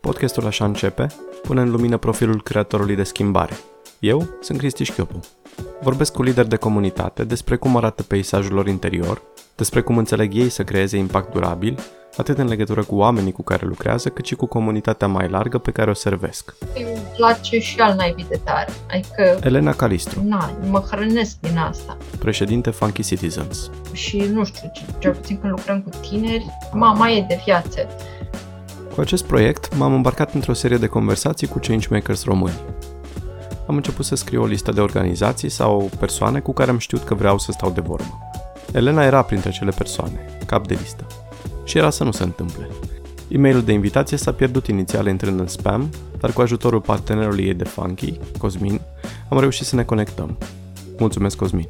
Podcastul așa începe, pune în lumină profilul creatorului de schimbare. Eu sunt Cristi Șchiopu. Vorbesc cu lideri de comunitate despre cum arată peisajul lor interior, despre cum înțeleg ei să creeze impact durabil, atât în legătură cu oamenii cu care lucrează, cât și cu comunitatea mai largă pe care o servesc. Îmi place și al naibii de tare. Adică, Elena Calistru, na, mă hrănesc din asta. președinte Funky Citizens. Și nu știu, ce- cel puțin când lucrăm cu tineri, mama e de viață. Cu acest proiect m-am îmbarcat într-o serie de conversații cu changemakers români. Am început să scriu o listă de organizații sau persoane cu care am știut că vreau să stau de vorbă. Elena era printre acele persoane, cap de listă. Și era să nu se întâmple. E-mailul de invitație s-a pierdut inițial intrând în spam, dar cu ajutorul partenerului ei de Funky, Cosmin, am reușit să ne conectăm. Mulțumesc, Cosmin!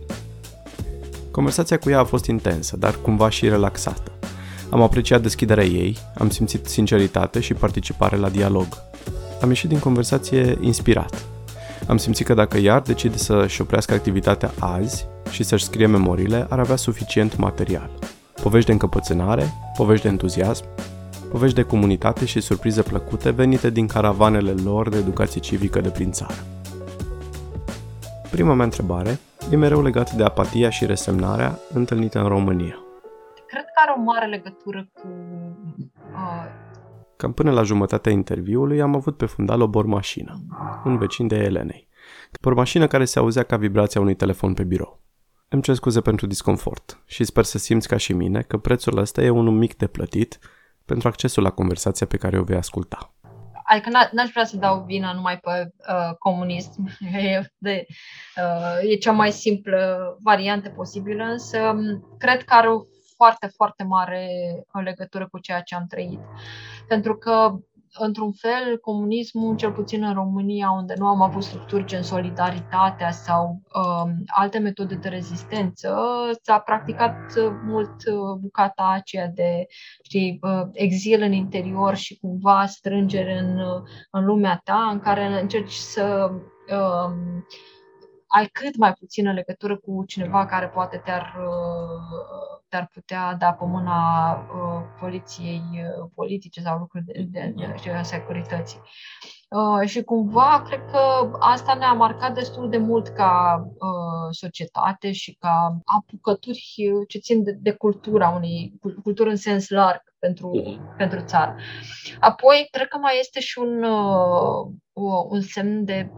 Conversația cu ea a fost intensă, dar cumva și relaxată. Am apreciat deschiderea ei, am simțit sinceritate și participare la dialog. Am ieșit din conversație inspirat. Am simțit că dacă ea ar decide să-și oprească activitatea azi și să-și scrie memoriile, ar avea suficient material. Povești de încăpățânare, povești de entuziasm, povești de comunitate și surprize plăcute venite din caravanele lor de educație civică de prin țară. Prima mea întrebare e mereu legată de apatia și resemnarea întâlnite în România. Cred că are o mare legătură cu uh, Cam până la jumătatea interviului am avut pe fundal o bormașină, un vecin de Elenei. Bormașină care se auzea ca vibrația unui telefon pe birou. Îmi cer scuze pentru disconfort și sper să simți ca și mine că prețul ăsta e unul mic de plătit pentru accesul la conversația pe care o vei asculta. Adică n- n-aș vrea să dau vina numai pe uh, comunism, e, de, uh, e cea mai simplă variantă posibilă, însă m, cred că are o foarte, foarte mare uh, legătură cu ceea ce am trăit. Pentru că, într-un fel, comunismul, cel puțin în România, unde nu am avut structuri gen solidaritatea sau uh, alte metode de rezistență, s-a practicat uh, mult uh, bucata aceea de știi, uh, exil în interior și cumva strângere în, uh, în lumea ta, în care încerci să um, ai cât mai puțină legătură cu cineva care poate te-ar, uh, te-ar putea da pe mâna uh, poliției uh, politice sau lucruri de, de, de, de securității. Uh, și cumva cred că asta ne-a marcat destul de mult ca uh, societate și ca apucături uh, ce țin de, de cultura unei cul- cultură în sens larg pentru, pentru țară. Apoi, cred că mai este și un, uh, o- un semn de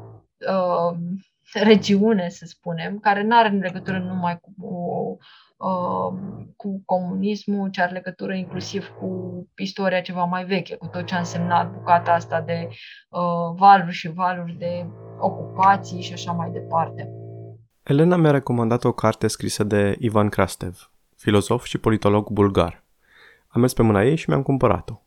uh, regiune, să spunem, care nu are legătură numai cu, uh, cu comunismul, ci are legătură inclusiv cu istoria ceva mai veche, cu tot ce a însemnat bucata asta de uh, valuri și valuri de ocupații și așa mai departe. Elena mi-a recomandat o carte scrisă de Ivan Krastev, filozof și politolog bulgar. Am mers pe mâna ei și mi-am cumpărat-o.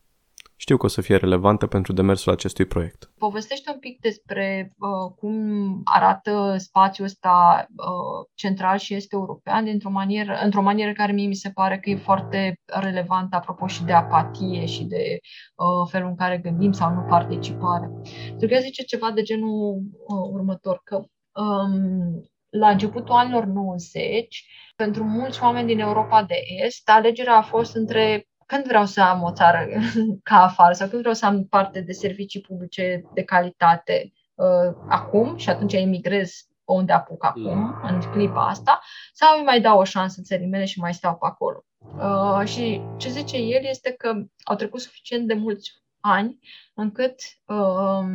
Știu că o să fie relevantă pentru demersul acestui proiect. Povestește un pic despre uh, cum arată spațiul ăsta uh, central și este european dintr-o manieră, într-o manieră care mie mi se pare că e foarte relevantă apropo și de apatie și de uh, felul în care gândim sau nu participare. Pentru că el zice ceva de genul uh, următor, că um, la începutul anilor 90, pentru mulți oameni din Europa de Est, alegerea a fost între când vreau să am o țară ca afară sau când vreau să am parte de servicii publice de calitate uh, acum și atunci emigrez unde apuc acum, în clipa asta, sau îi mai dau o șansă țării mele și mai stau pe acolo. Uh, și ce zice el este că au trecut suficient de mulți ani încât uh,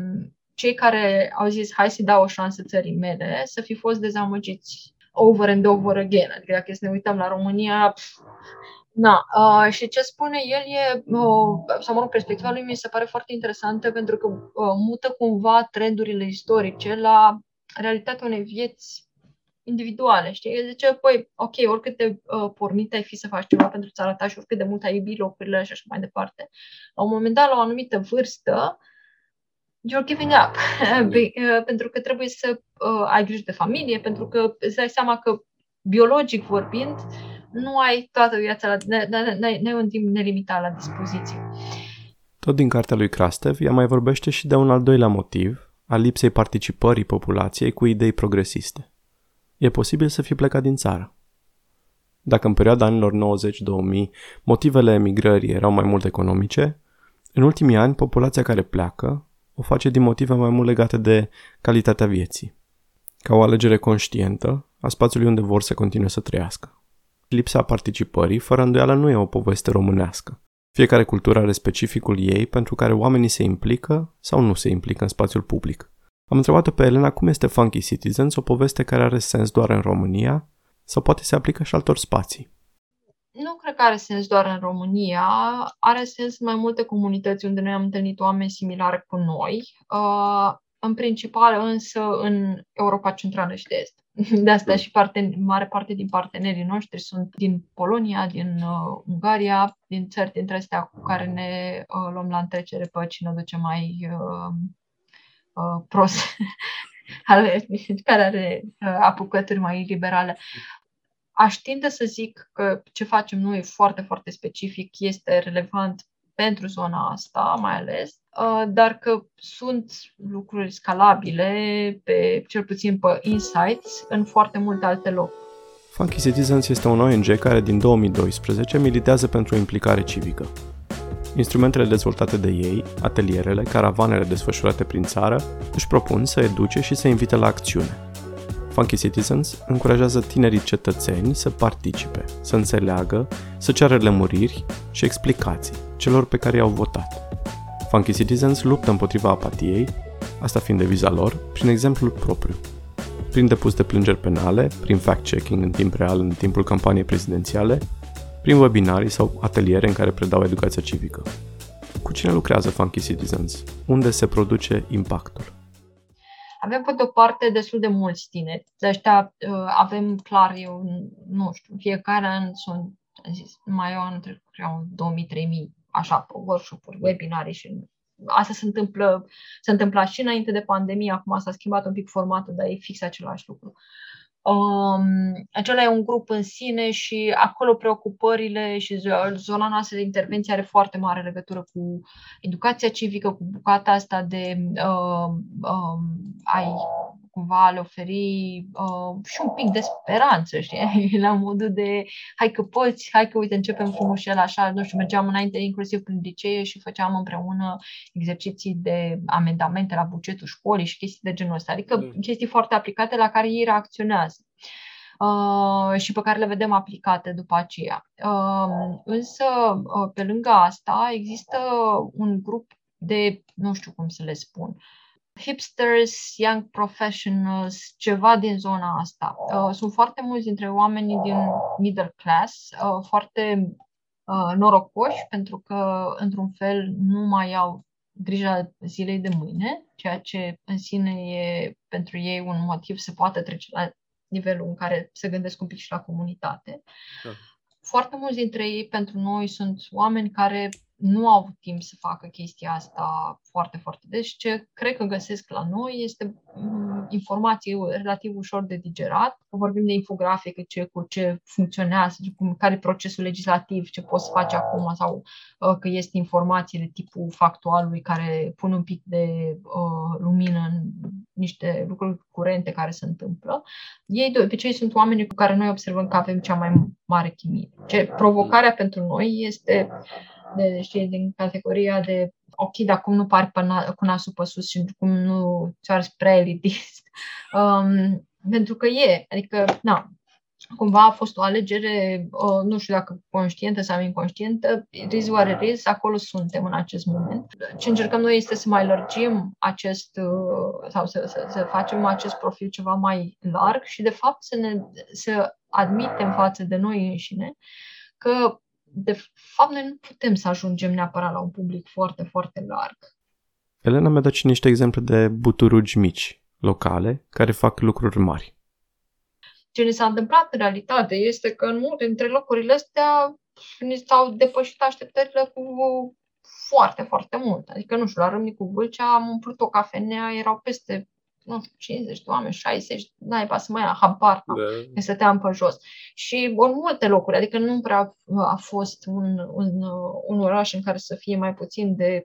cei care au zis hai să dau o șansă țării mele să fi fost dezamăgiți over and over again. Adică dacă să ne uităm la România, pf, Na, uh, și ce spune el e, uh, sau mă rog, perspectiva lui mi se pare foarte interesantă pentru că uh, mută cumva trendurile istorice la realitatea unei vieți individuale, știi? El zice, păi, ok, oricât de uh, pornit ai fi să faci ceva pentru țara ta și oricât de mult ai iubi locurile și așa mai departe, la un moment dat, la o anumită vârstă, you're giving up. Be- uh, pentru că trebuie să uh, ai grijă de familie, pentru că îți dai seama că, biologic vorbind, nu ai toată viața, la, n- n- n- n-ai un timp nelimitat la dispoziție. Tot din cartea lui Krastev, ea mai vorbește și de un al doilea motiv, al lipsei participării populației cu idei progresiste. E posibil să fi plecat din țară. Dacă în perioada anilor 90-2000 motivele emigrării erau mai mult economice, În ultimii ani, populația care pleacă o face din motive mai mult legate de calitatea vieții. Ca o alegere conștientă a spațiului unde vor să continue să trăiască. Lipsa participării, fără îndoială, nu e o poveste românească. Fiecare cultură are specificul ei pentru care oamenii se implică sau nu se implică în spațiul public. Am întrebat-o pe Elena cum este Funky Citizens, o poveste care are sens doar în România sau poate se aplică și altor spații. Nu cred că are sens doar în România, are sens în mai multe comunități unde noi am întâlnit oameni similari cu noi, uh, în principal însă în Europa Centrală și de Est. De asta și parte, mare parte din partenerii noștri sunt din Polonia, din uh, Ungaria, din țări dintre astea cu care ne uh, luăm la întrecere pe cine duce mai uh, uh, prost, ale, care are uh, apucături mai liberale. Aș tinde să zic că ce facem noi e foarte, foarte specific, este relevant pentru zona asta mai ales, uh, dar că sunt lucruri scalabile, pe, cel puțin pe Insights, în foarte multe alte locuri. Funky Citizens este un ONG care din 2012 militează pentru o implicare civică. Instrumentele dezvoltate de ei, atelierele, caravanele desfășurate prin țară, își propun să educe și să invite la acțiune. Funky Citizens încurajează tinerii cetățeni să participe, să înțeleagă, să ceară lămuriri și explicații celor pe care i-au votat. Funky Citizens luptă împotriva apatiei, asta fiind deviza lor, prin exemplul propriu. Prin depus de plângeri penale, prin fact-checking în timp real în timpul campaniei prezidențiale, prin webinarii sau ateliere în care predau educația civică. Cu cine lucrează Funky Citizens? Unde se produce impactul? Avem, pe de-o parte, destul de mulți tineri. De ăștia uh, avem clar, eu nu știu, fiecare an sunt, am zis, mai eu anul trecut, cred, 2000-3000 așa, workshop-uri, webinarii și asta se întâmplă, se întâmpla și înainte de pandemie, acum s-a schimbat un pic formatul, dar e fix același lucru. Um, acela e un grup în sine și acolo preocupările și zona noastră de intervenție are foarte mare legătură cu educația civică, cu bucata asta de uh, uh, ai cumva le oferi uh, și un pic de speranță, știi? La modul de hai că poți, hai că uite începem frumușel așa, nu știu, mergeam înainte inclusiv prin licee și făceam împreună exerciții de amendamente la bugetul școlii și chestii de genul ăsta, adică mm. chestii foarte aplicate la care ei reacționează. Uh, și pe care le vedem aplicate după aceea. Uh, însă, uh, pe lângă asta, există un grup de, nu știu cum să le spun, hipsters, young professionals, ceva din zona asta. Uh, sunt foarte mulți dintre oamenii din middle class, uh, foarte uh, norocoși pentru că, într-un fel, nu mai au grija zilei de mâine, ceea ce în sine e pentru ei un motiv să poată trece la nivelul în care se gândesc un pic și la comunitate. Da. Foarte mulți dintre ei pentru noi sunt oameni care nu au avut timp să facă chestia asta foarte, foarte des. Ce cred că găsesc la noi este mm, informații relativ ușor de digerat. Vorbim de infografică, ce, cu ce funcționează, cum, care e procesul legislativ, ce poți face acum sau uh, că este informații de tipul factualului care pun un pic de uh, lumină în niște lucruri curente care se întâmplă. Ei de obicei sunt oamenii cu care noi observăm că avem cea mai mare chimie. Ce provocarea pentru noi este de, știi, din categoria de ok, dar cum nu pari pe na- cu nasul pe sus și cum nu ți-ar prea elitist. Um, pentru că e, adică, na, cumva a fost o alegere, uh, nu știu dacă conștientă sau inconștientă, it is acolo suntem în acest moment. Ce încercăm noi este să mai lărgim acest, uh, sau să, să, să facem acest profil ceva mai larg și, de fapt, să, ne, să admitem față de noi înșine că de fapt, noi nu putem să ajungem neapărat la un public foarte, foarte larg. Elena mi-a dat și niște exemple de buturugi mici, locale, care fac lucruri mari. Ce ne s-a întâmplat în realitate este că în multe dintre locurile astea ne s-au depășit așteptările cu foarte, foarte mult. Adică, nu știu, la Râmnicu Vâlcea am umplut o cafenea, erau peste nu știu, 50 de oameni, 60, naiba să mai ia, habar, da. ne stăteam pe jos. Și în multe locuri, adică nu prea a fost un, un, un oraș în care să fie mai puțin de 10-15.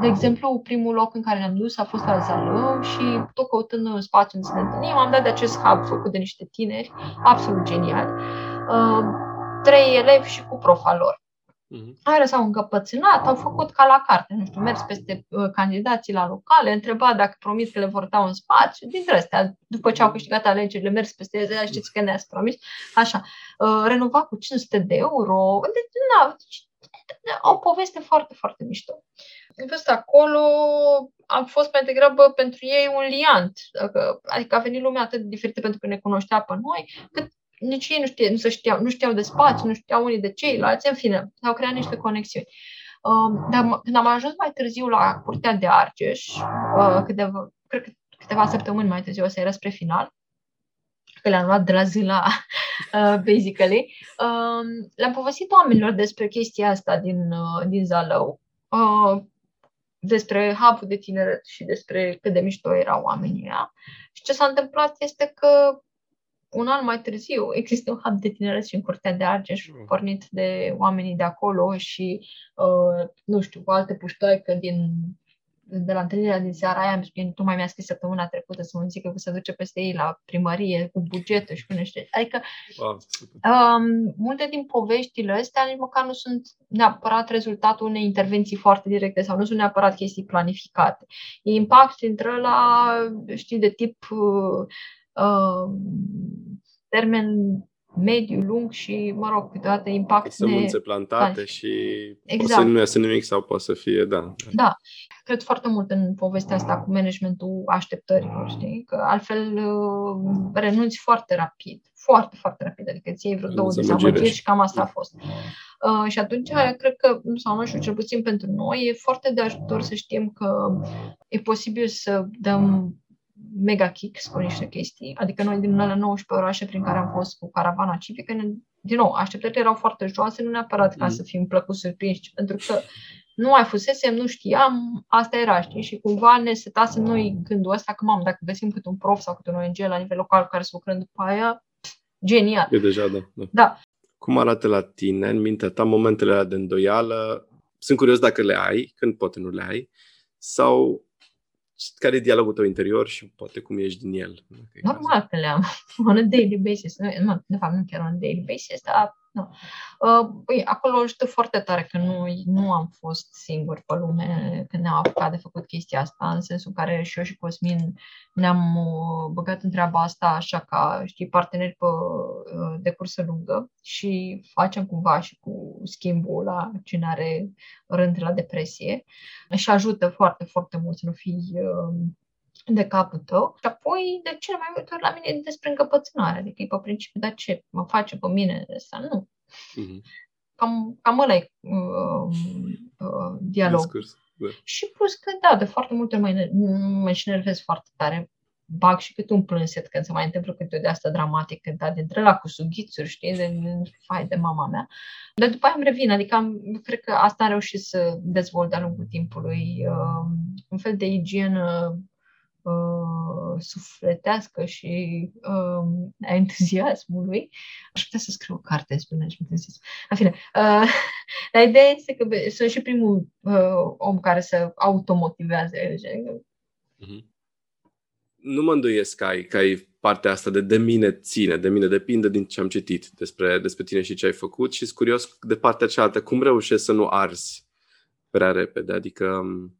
De exemplu, primul loc în care ne-am dus a fost la Zalău și tot căutând un spațiu unde să ne întâlnim, am dat de acest hub făcut de niște tineri, absolut genial. Uh, trei elevi și cu profa lor. Uh-huh. Care s-au încăpățânat, au făcut ca la carte, nu știu, mers peste uh, candidații la locale, întreba dacă promit că le vor da un spațiu, dintre astea, după ce au câștigat alegerile, mers peste ele, știți că ne-ați promis, așa, uh, renovat cu 500 de euro, deci, na, o poveste foarte, foarte mișto. Am fost acolo, am fost mai degrabă pentru ei un liant, adică a venit lumea atât de diferită pentru că ne cunoștea pe noi, cât nici ei nu, știe, nu, se știau, nu știau de spațiu, nu știau unii de ceilalți, în fine, au creat niște conexiuni. Uh, dar când am ajuns mai târziu la Curtea de Argeș, uh, câteva, cred că câteva săptămâni mai târziu, o să era spre final, că le-am luat de la zi la, uh, basically, uh, le-am povestit oamenilor despre chestia asta din, uh, din Zalău, uh, despre hub de tineret și despre cât de mișto erau oamenii ăia. Și ce s-a întâmplat este că un an mai târziu există un hub de tineret și în Curtea de Argeș, mm. pornit de oamenii de acolo și, uh, nu știu, cu alte puștoaică din de la întâlnirea din seara aia, tu mai mi-a scris săptămâna trecută să mă zică că se duce peste ei la primărie cu bugetul și cu niște... Adică wow, um, multe din poveștile astea nici măcar nu sunt neapărat rezultatul unei intervenții foarte directe sau nu sunt neapărat chestii planificate. E impact între la, știi, de tip uh, uh, termen mediu, lung și, mă rog, câteodată impact Sămânțe plantate ne... și exact. poate să nu iasă nimic sau poate să fie, da. Da. Cred foarte mult în povestea asta cu managementul așteptărilor, știi? Că altfel uh, renunți foarte rapid. Foarte, foarte rapid. Adică îți iei vreo două dezamăgiri și cam asta a fost. Uh, și atunci, cred că, sau nu știu, cel puțin pentru noi, e foarte de ajutor să știm că e posibil să dăm mega kick cu niște chestii. Adică noi din alea 19 orașe prin care am fost cu caravana civică, ne, din nou, așteptările erau foarte joase, nu neapărat ca mm. să fim plăcut surprinși, pentru că nu mai fusesem, nu știam, asta era, știi? Și cumva ne setasem noi gândul ăsta că, mamă, dacă găsim câte un prof sau câte un ONG la nivel local care să lucrăm după aia, genial. E deja, da. da. da. Cum arată la tine, în mintea ta, momentele alea de îndoială? Sunt curios dacă le ai, când poate nu le ai, sau care e dialogul tău interior și poate cum ești din el. Normal că le-am, on a daily basis. Nu, de fapt, nu chiar on a daily basis, dar nu. Uh, păi, acolo ajută foarte tare că nu, nu am fost singur pe lume când ne-am apucat de făcut chestia asta, în sensul în care și eu și Cosmin ne-am uh, băgat în treaba asta așa ca, știi, parteneri pe, uh, de cursă lungă și facem cumva și cu schimbul la cine are rând la depresie și ajută foarte, foarte mult să nu fii de capul tău și apoi de cele mai multe ori la mine e despre încăpățânare, adică e pe principiu, dar ce mă face pe mine asta? Nu. Mm-hmm. Cam, cam ăla e uh, uh, dialog. Discurs, da. Și plus că, da, de foarte multe ori mă, mă și nervez foarte tare. Bag și cât un plânset când se mai întâmplă câte o de asta dramatică, dar dintre la cu sughițuri, știi, de, fai de mama mea. Dar după aia îmi revin, adică am, cred că asta am reușit să dezvolt de-a lungul timpului. Uh, un fel de igienă uh, sufletească și uh, a entuziasmului. Aș putea să scriu o carte despre management entuziasm. În fine, uh, dar ideea este că sunt și primul uh, om care să automotivează. Mm-hmm. Nu mă îndoiesc că ai, că ai partea asta de de mine ține, de mine depinde din ce am citit despre, despre tine și ce ai făcut și sunt curios de partea cealaltă, cum reușești să nu arzi prea repede, adică um,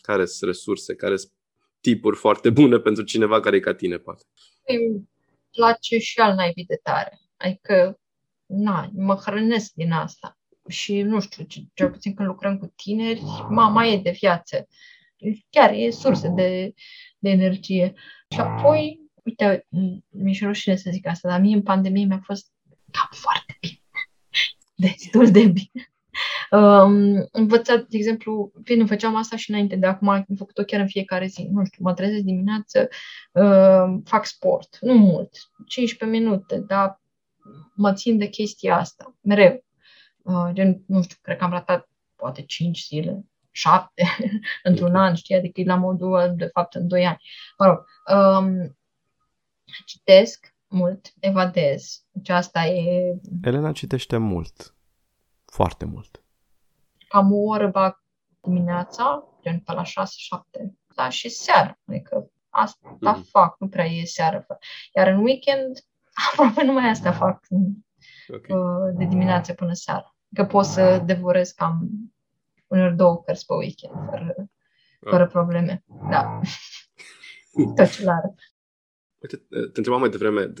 care sunt resurse, care sunt tipuri foarte bune pentru cineva care e ca tine, poate. Îmi place și al naibii de tare. Adică, na, mă hrănesc din asta. Și nu știu, cel puțin când lucrăm cu tineri, mama e de viață. Chiar e sursă de, de energie. Și apoi, uite, mi-e rușine să zic asta, dar mie în pandemie mi-a fost cam foarte bine. Destul de bine. Um, învățat, de exemplu, bine, făceam asta și înainte de acum, am făcut-o chiar în fiecare zi. Nu știu, mă trezesc dimineață, uh, fac sport, nu mult, 15 minute, dar mă țin de chestia asta, mereu. Uh, gen, nu știu, cred că am ratat poate 5 zile, 7 într-un an, știi, adică e la modul, de fapt, în 2 ani. Mă rog, um, citesc mult, evadez. Deci asta e... Elena citește mult. Foarte mult. Cam o oră bag dimineața, gen pe la 6-7, da, și seara. Adică asta mm-hmm. fac, nu prea e seară. Iar în weekend, aproape numai asta fac okay. Uh, de dimineață până seara. că pot să devorez cam unor două cărți pe weekend, fără, fără ah. probleme. Da. Tot ce l-are. Uite, te întrebam mai devreme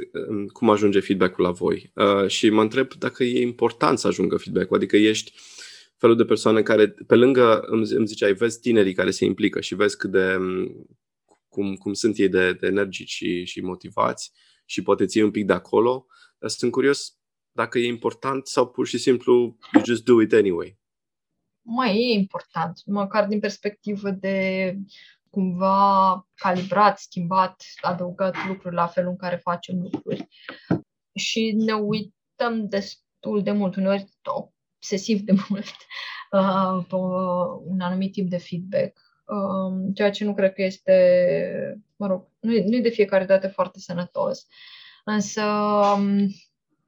cum ajunge feedback-ul la voi uh, și mă întreb dacă e important să ajungă feedback-ul, adică ești felul de persoane care, pe lângă, îmi, îmi ziceai, vezi tinerii care se implică și vezi cât de, cum, cum sunt ei de, de energici și, și motivați și poate ții un pic de acolo. Sunt curios dacă e important sau pur și simplu you just do it anyway. Mai e important, măcar din perspectivă de cumva calibrat, schimbat, adăugat lucruri la felul în care facem lucruri. Și ne uităm destul de mult, uneori obsesiv de mult, uh, pe un anumit tip de feedback. Um, ceea ce nu cred că este, mă rog, nu e, nu e de fiecare dată foarte sănătos. Însă, um,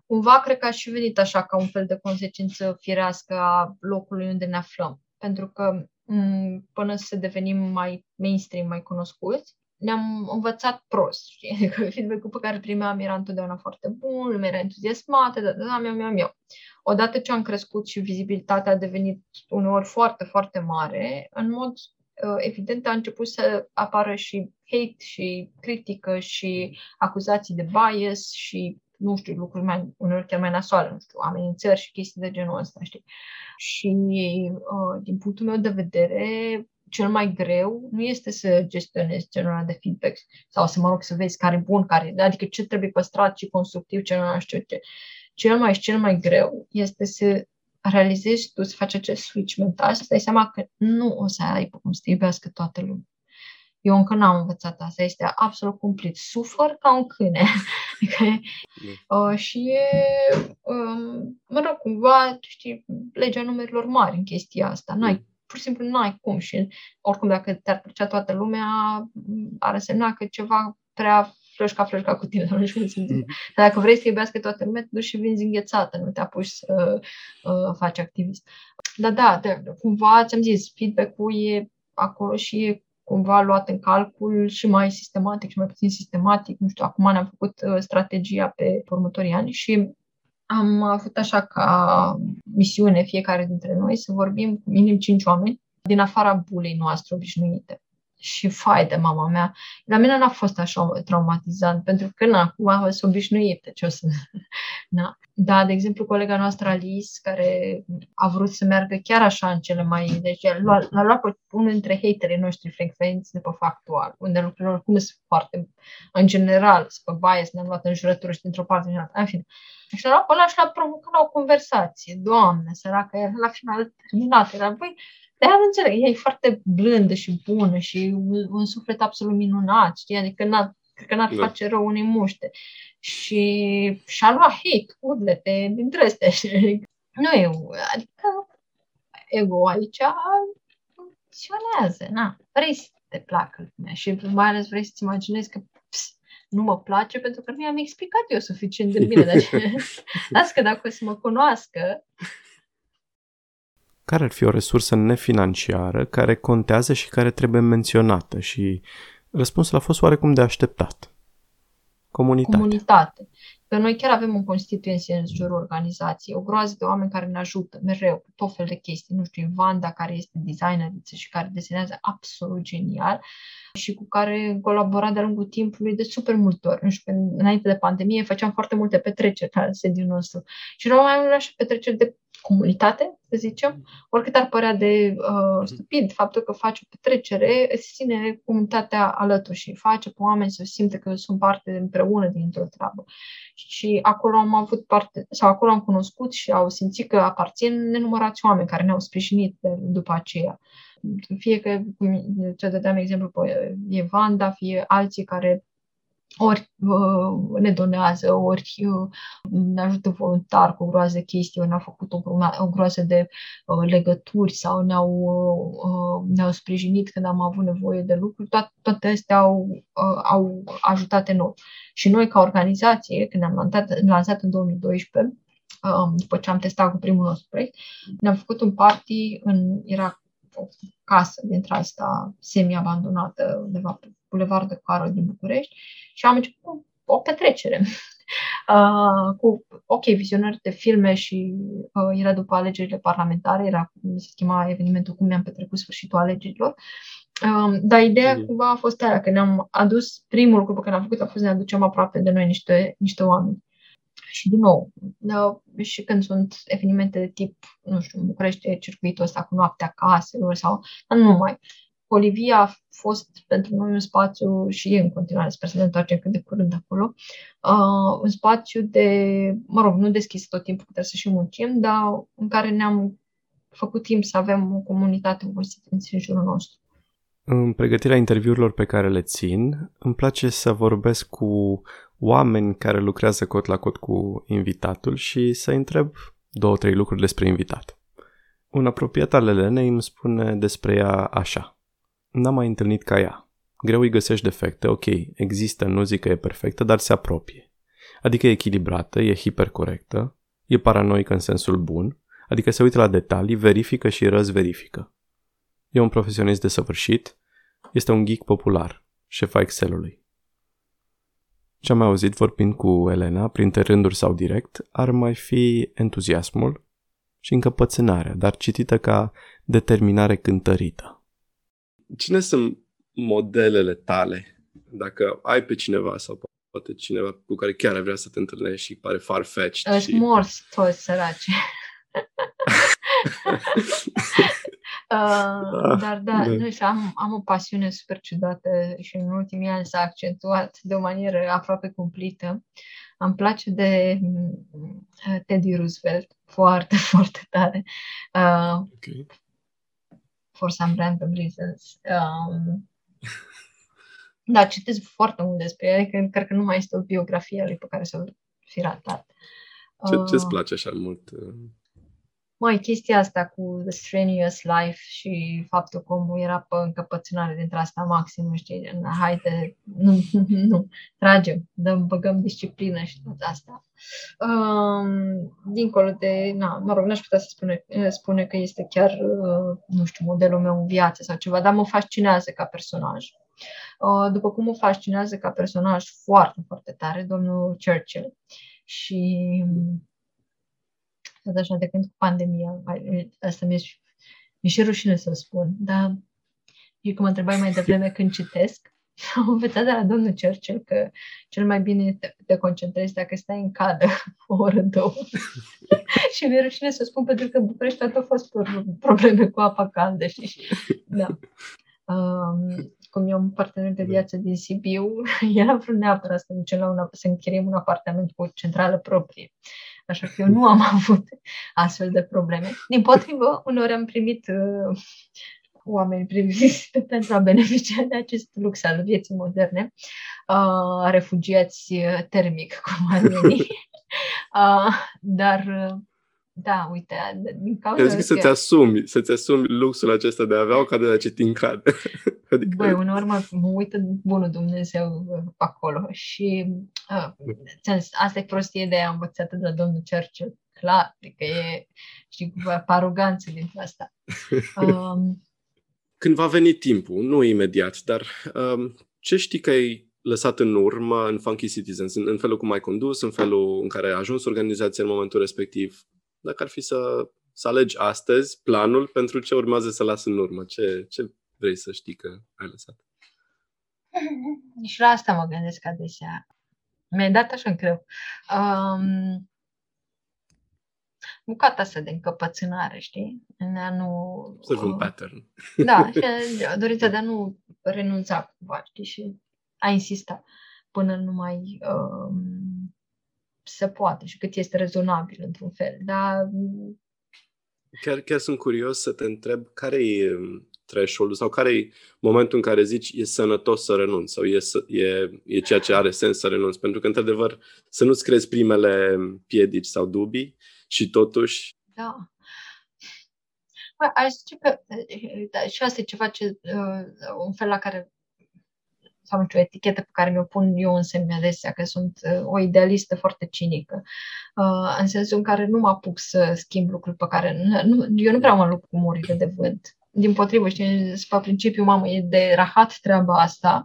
cumva cred că a și venit așa ca un fel de consecință firească a locului unde ne aflăm. Pentru că Mm, până să devenim mai mainstream, mai cunoscuți, ne-am învățat prost, știi? Adică feedback-ul pe care îl primeam era întotdeauna foarte bun, lumea era entuziasmată, da, da, da, miau, miau, miau. Odată ce am crescut și vizibilitatea a devenit uneori foarte, foarte mare, în mod uh, evident a început să apară și hate și critică și acuzații de bias și nu știu, lucruri mai, uneori chiar mai nasoale, nu știu, amenințări și chestii de genul ăsta, știi? Și uh, din punctul meu de vedere, cel mai greu nu este să gestionezi genul de feedback sau să, mă rog, să vezi care e bun, care adică ce trebuie păstrat și constructiv, ce nu știu ce. Cel mai cel mai greu este să realizezi tu, să faci acest switch mental, să dai seama că nu o să ai cum să te iubească toată lumea. Eu încă n-am învățat asta, este absolut cumplit. Sufăr ca un câine. uh, și e, um, mă rog, cumva, știi, legea numerilor mari în chestia asta. N-ai, mm. Pur și simplu n-ai cum și oricum dacă te-ar plăcea toată lumea, ar însemna că ceva prea flășca, flășca cu tine. Nu știu mm. Dar dacă vrei să iubească toată lumea, te duci și vinzi înghețată, nu te apuci să uh, faci activist. Dar da, de, cumva ți-am zis, feedback-ul e acolo și e cumva luat în calcul și mai sistematic și mai puțin sistematic. Nu știu, acum ne-am făcut uh, strategia pe următorii ani și am avut așa ca misiune fiecare dintre noi să vorbim cu minim cinci oameni din afara bulei noastre obișnuite și fai de mama mea. La mine n-a fost așa traumatizant, pentru că na, acum am sunt obișnuită ce o să... na. Da, de exemplu, colega noastră Alice, care a vrut să meargă chiar așa în cele mai... Deci l-a, l-a luat pe unul dintre haterii noștri frecvenți de pe factual, unde lucrurile oricum sunt foarte, în general, sunt pe bias, ne-am luat în jurătură și dintr-o parte în alta. În fine. Și l-a luat pe ăla și l-a provocat la o conversație. Doamne, săracă, la final terminat. Era, băi, de nu înțeleg, ea e foarte blândă și bună și un, un suflet absolut minunat, știi? Adică n-ar, cred că n-ar da. face rău unei muște. Și și-a luat hate, urlete, dintre astea. Nu e, adică ego aici funcționează, na. Vrei să te placă lumea și mai ales vrei să-ți imaginezi că ps, nu mă place pentru că nu i-am explicat eu suficient de bine. Deci, las că dacă o să mă cunoască, care ar fi o resursă nefinanciară care contează și care trebuie menționată? Și răspunsul a fost oarecum de așteptat. Comunitate. Comunitate. Că noi chiar avem un constituenție în jurul organizației, o groază de oameni care ne ajută mereu cu tot fel de chestii. Nu știu, Vanda, care este designeriță și care desenează absolut genial și cu care colaborat de-a lungul timpului de super multe ori. Nu știu, înainte de pandemie făceam foarte multe petreceri la sediul nostru și erau mai multe așa petreceri de comunitate, să zicem, oricât ar părea de uh, mhm. stupid faptul că faci o petrecere, îți ține comunitatea alături și face pe oameni să simte că sunt parte împreună dintr-o treabă. Și acolo am avut parte, sau acolo am cunoscut și au simțit că aparțin nenumărați oameni care ne-au sprijinit de, după aceea. Fie că, cum ce dădeam exemplu pe Evanda, fie alții care ori uh, ne donează, ori uh, ne ajută voluntar cu o groază de chestii, ori ne-au făcut o, o groază de uh, legături sau ne-au, ne-au sprijinit când am avut nevoie de lucruri, toate, toate astea au, au ajutat enorm. Și noi, ca organizație, când am lansat, lansat în 2012, um, după ce am testat cu primul nostru proiect, ne-am făcut un party în, era o casă dintre asta semi-abandonată undeva pe Bulevard de Carol din București și am început o petrecere. uh, cu, ok, vizionări de filme și uh, era după alegerile parlamentare, era, se chema evenimentul cum mi-am petrecut sfârșitul alegerilor. Uh, dar ideea mm. cumva a fost aia, că ne-am adus, primul lucru pe care l-am făcut a fost să ne aducem aproape de noi niște, niște oameni. Și din nou, da, și când sunt evenimente de tip, nu știu, în București, circuitul ăsta cu noaptea caselor sau nu numai. Olivia a fost pentru noi un spațiu și e în continuare, sper să ne întoarcem cât de curând acolo, uh, un spațiu de, mă rog, nu deschis tot timpul, că trebuie să și muncim, dar în care ne-am făcut timp să avem o comunitate constituență în jurul nostru. În pregătirea interviurilor pe care le țin, îmi place să vorbesc cu oameni care lucrează cot la cot cu invitatul și să întreb două, trei lucruri despre invitat. Un apropiat al Elenei îmi spune despre ea așa. N-am mai întâlnit ca ea. Greu îi găsești defecte, ok, există, nu zic că e perfectă, dar se apropie. Adică e echilibrată, e hipercorectă, e paranoică în sensul bun, adică se uită la detalii, verifică și răzverifică. E un profesionist desăvârșit, este un geek popular, șefa Excel-ului. Ce am mai auzit vorbind cu Elena, printre rânduri sau direct, ar mai fi entuziasmul și încăpățânarea, dar citită ca determinare cântărită. Cine sunt modelele tale? Dacă ai pe cineva sau poate cineva cu care chiar ai vrea să te întâlnești și pare farfetched. Ești și... morți toți săraci. Uh, dar da, da. Nu știu, am, am o pasiune super ciudată și în ultimii ani s-a accentuat de o manieră aproape cumplită. Îmi place de uh, Teddy Roosevelt foarte, foarte tare. Uh, okay. For some random reasons. Um, da, citesc foarte mult despre el, adică cred că nu mai este o biografie a lui pe care să o fi ratat. Ce, ce-ți uh, place așa mult? Uh, Măi, chestia asta cu The Strenuous Life și faptul că omul era pe încăpățânare dintre asta maxim, știi, haide, nu, nu, tragem, dăm, băgăm disciplină și tot asta. Um, dincolo de, na, mă rog, n-aș putea să spune, spune că este chiar, uh, nu știu, modelul meu în viață sau ceva, dar mă fascinează ca personaj. Uh, după cum mă fascinează ca personaj foarte, foarte tare, domnul Churchill. Și tot așa de când cu pandemia. Asta mi-e, mi și rușine să spun, dar și cum mă întrebai mai devreme când citesc, am învățat de la domnul Churchill că cel mai bine te, te concentrezi dacă stai în cadă o oră, două. și mi-e rușine să spun pentru că București tot a fost probleme cu apa caldă, știi? Da. Um, cum eu un partener de viață din Sibiu, era vrut neapărat să ducem la una, să închiriem un apartament cu o centrală proprie. Așa că eu nu am avut astfel de probleme. Din potrivă, uneori am primit uh, oameni priviți pentru a beneficia de acest lux al vieții moderne, uh, refugiați uh, termic, cum ar veni. Uh, dar uh, da, uite, din cauza... Zic că să-ți asumi, să-ți asumi luxul acesta de a avea o cadă de citit în cadă. adică... Băi, uneori mă, mă uită bunul Dumnezeu acolo și uh, asta e prostie de a învățată de la domnul Churchill. Clar, adică e, știi, cu aroganță din asta. Um, Când va veni timpul, nu imediat, dar um, ce știi că ai lăsat în urmă în Funky Citizens, în, în felul cum ai condus, în felul în care a ajuns organizația în momentul respectiv? Dacă ar fi să, să alegi astăzi planul pentru ce urmează să las în urmă, ce, ce vrei să știi că ai lăsat? Nici la asta mă gândesc adesea. Mi-ai dat așa greu. Um, bucata asta de încăpățânare, știi? În a nu... Să un pattern. Da, și dorința de a nu renunța cumva, știi? Și a insista până nu mai um, se poate și cât este rezonabil într-un fel. Dar... Chiar, chiar sunt curios să te întreb care e um, threshold sau care e momentul în care zici e sănătos să renunți sau e, e, e ceea ce are sens să renunți. Pentru că, într-adevăr, să nu-ți crezi primele piedici sau dubii și totuși... Da. Bă, aș zice că da, și asta e ceva ce, uh, un fel la care sau nu știu, o etichetă pe care mi-o pun eu în semne adesea, că sunt uh, o idealistă foarte cinică, uh, în sensul în care nu mă apuc să schimb lucruri pe care... Nu, eu nu prea mă lupt cu murile de vânt. din potrivă, știi, pe principiu, mamă, e de rahat treaba asta,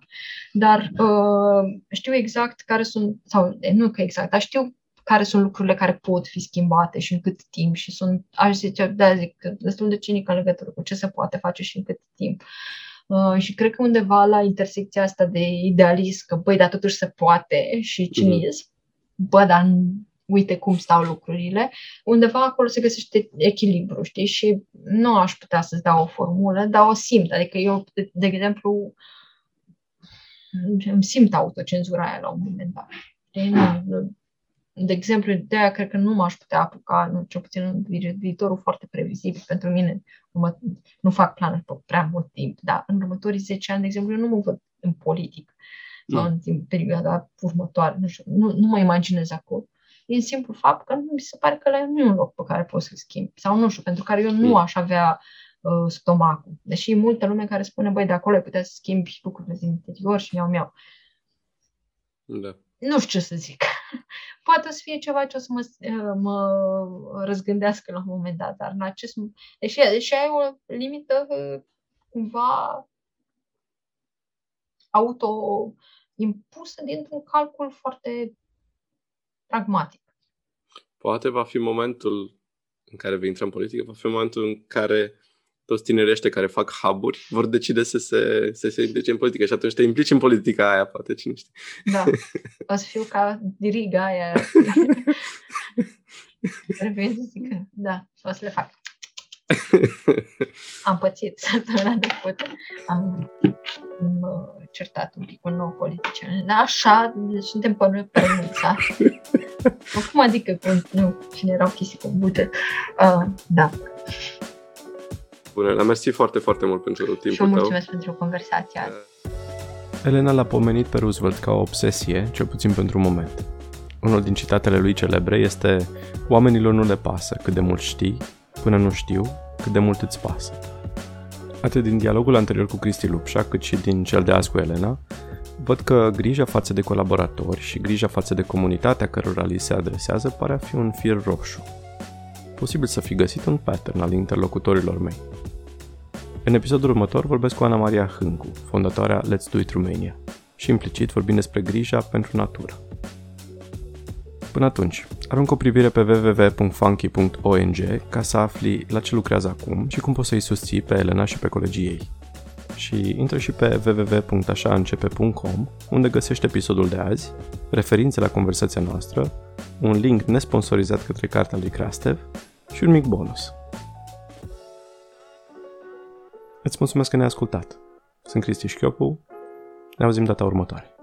dar uh, știu exact care sunt, sau nu că exact, dar știu care sunt lucrurile care pot fi schimbate și în cât timp și sunt, aș zice, da, zic, destul de cinică în legătură cu ce se poate face și în cât timp. Uh, și cred că undeva la intersecția asta de idealism, că băi, dar totuși se poate și cinism, mm-hmm. bă, dar uite cum stau lucrurile, undeva acolo se găsește echilibru, știi? Și nu aș putea să-ți dau o formulă, dar o simt. Adică eu, de, de exemplu, îmi simt autocenzura aia la un moment dat. Știi? Nu, nu, de exemplu, de aia cred că nu m-aș putea apuca, nu, cel puțin în viitorul foarte previzibil pentru mine. Mă, nu fac planuri pe prea mult timp, dar în următorii 10 ani, de exemplu, eu nu mă văd în politic sau mm. în perioada următoare. Nu, știu, nu, nu mă imaginez acolo. Din simplu fapt că mi se pare că la nu e un loc pe care poți să-l schimbi. Sau nu știu, pentru care eu nu mm. aș avea uh, stomacul. Deși e multă lume care spune, băi, de acolo ai putea să schimbi lucrurile din interior și miau miau. Da. Nu știu ce să zic. Poate să fie ceva ce o să mă, uh, mă răzgândească la un moment dat, dar în acest deși, deși ai o limită uh, cumva auto-impusă dintr-un calcul foarte pragmatic. Poate va fi momentul în care vei intra în politică, va fi momentul în care toți tinerii ăștia care fac hub vor decide să se, să se implice în politică și atunci te implici în politica aia, poate, cine știe. Da, o să fiu ca diriga aia. Trebuie să zic că, da, o să le fac. Am pățit săptămâna trecută. Am certat un pic cu un nou politician. Așa, deci suntem pe noi pe Cum adică, nu, cine erau chestii cu buget. Uh, da. Bună, la mersi foarte, foarte mult pentru timpul Și mulțumesc tău. pentru conversația. Elena l-a pomenit pe Roosevelt ca o obsesie, cel puțin pentru un moment. Unul din citatele lui celebre este Oamenilor nu le pasă cât de mult știi, până nu știu cât de mult îți pasă. Atât din dialogul anterior cu Cristi Lupșa, cât și din cel de azi cu Elena, văd că grija față de colaboratori și grija față de comunitatea cărora li se adresează pare a fi un fir roșu. Posibil să fi găsit un pattern al interlocutorilor mei. În episodul următor vorbesc cu Ana Maria Hângu, fondatoarea Let's Do It Romania, și implicit vorbim despre grija pentru natură. Până atunci, arunc o privire pe www.funky.ong ca să afli la ce lucrează acum și cum poți să-i susții pe Elena și pe colegii ei. Și intră și pe www.așaîncepe.com unde găsești episodul de azi, referințe la conversația noastră, un link nesponsorizat către cartea lui Krastev și un mic bonus. Îți mulțumesc că ne-ai ascultat. Sunt Cristi Șchiopu. Ne auzim data următoare.